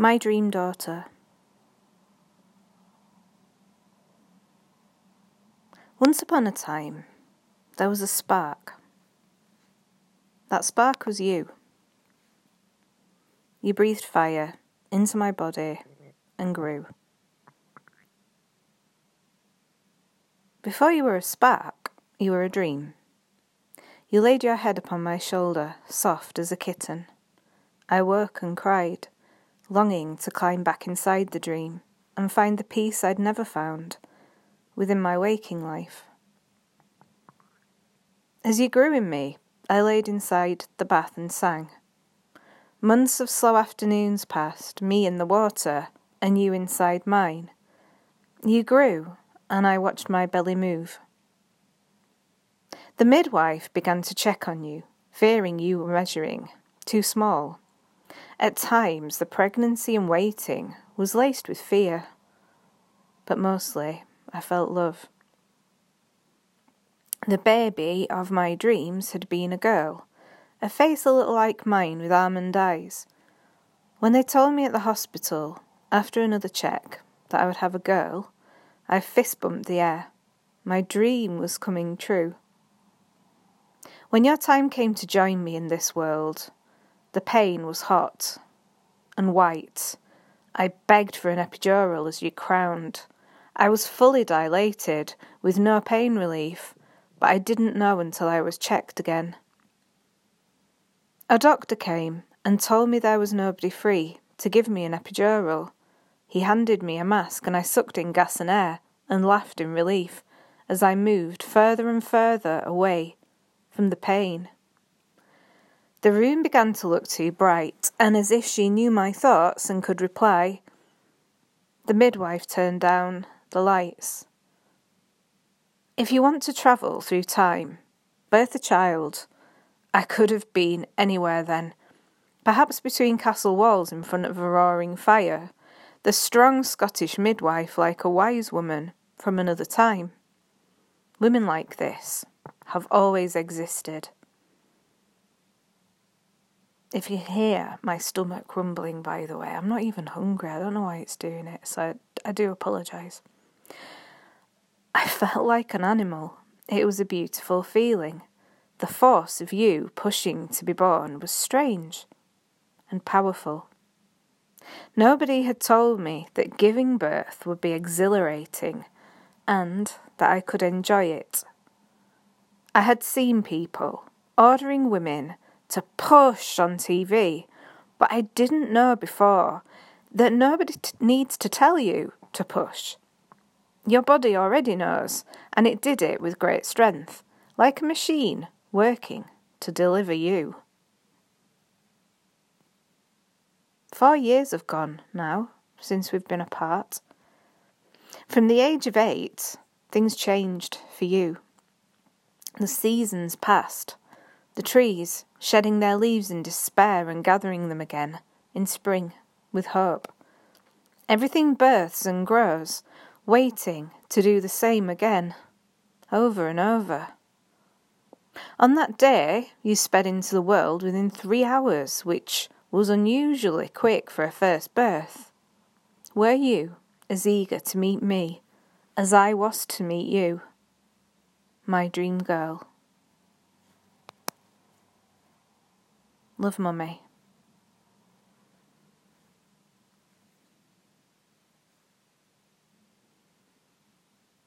My Dream Daughter. Once upon a time, there was a spark. That spark was you. You breathed fire into my body and grew. Before you were a spark, you were a dream. You laid your head upon my shoulder, soft as a kitten. I woke and cried longing to climb back inside the dream and find the peace I'd never found within my waking life. As you grew in me, I laid inside the bath and sang. Months of slow afternoons passed, me in the water, and you inside mine. You grew, and I watched my belly move. The midwife began to check on you, fearing you were measuring too small. At times, the pregnancy and waiting was laced with fear, but mostly I felt love. The baby of my dreams had been a girl, a face a little like mine with almond eyes. When they told me at the hospital, after another check, that I would have a girl, I fist bumped the air. My dream was coming true. When your time came to join me in this world, the pain was hot and white. I begged for an epidural as you crowned. I was fully dilated, with no pain relief, but I didn't know until I was checked again. A doctor came and told me there was nobody free to give me an epidural. He handed me a mask and I sucked in gas and air and laughed in relief as I moved further and further away from the pain. The room began to look too bright, and as if she knew my thoughts and could reply, the midwife turned down the lights. If you want to travel through time, birth a child. I could have been anywhere then, perhaps between castle walls in front of a roaring fire, the strong Scottish midwife like a wise woman from another time. Women like this have always existed. If you hear my stomach rumbling, by the way, I'm not even hungry. I don't know why it's doing it, so I, do apologise. I felt like an animal. It was a beautiful feeling. The force of you pushing to be born was strange and powerful. Nobody had told me that giving birth would be exhilarating and that I could enjoy it. I had seen people ordering women to push on TV. But I didn't know before that nobody t- needs to tell you to push. Your body already knows, and it did it with great strength, like a machine working to deliver you. Four years have gone now since we've been apart. From the age of eight, things changed for you. The seasons passed, the trees shedding their leaves in despair and gathering them again in spring with hope. Everything births and grows, waiting to do the same again, over and over. On that day, you sped into the world within three hours, which was unusually quick for a first birth. Were you as eager to meet me as I was to meet you, my dream girl? Love, Mummy.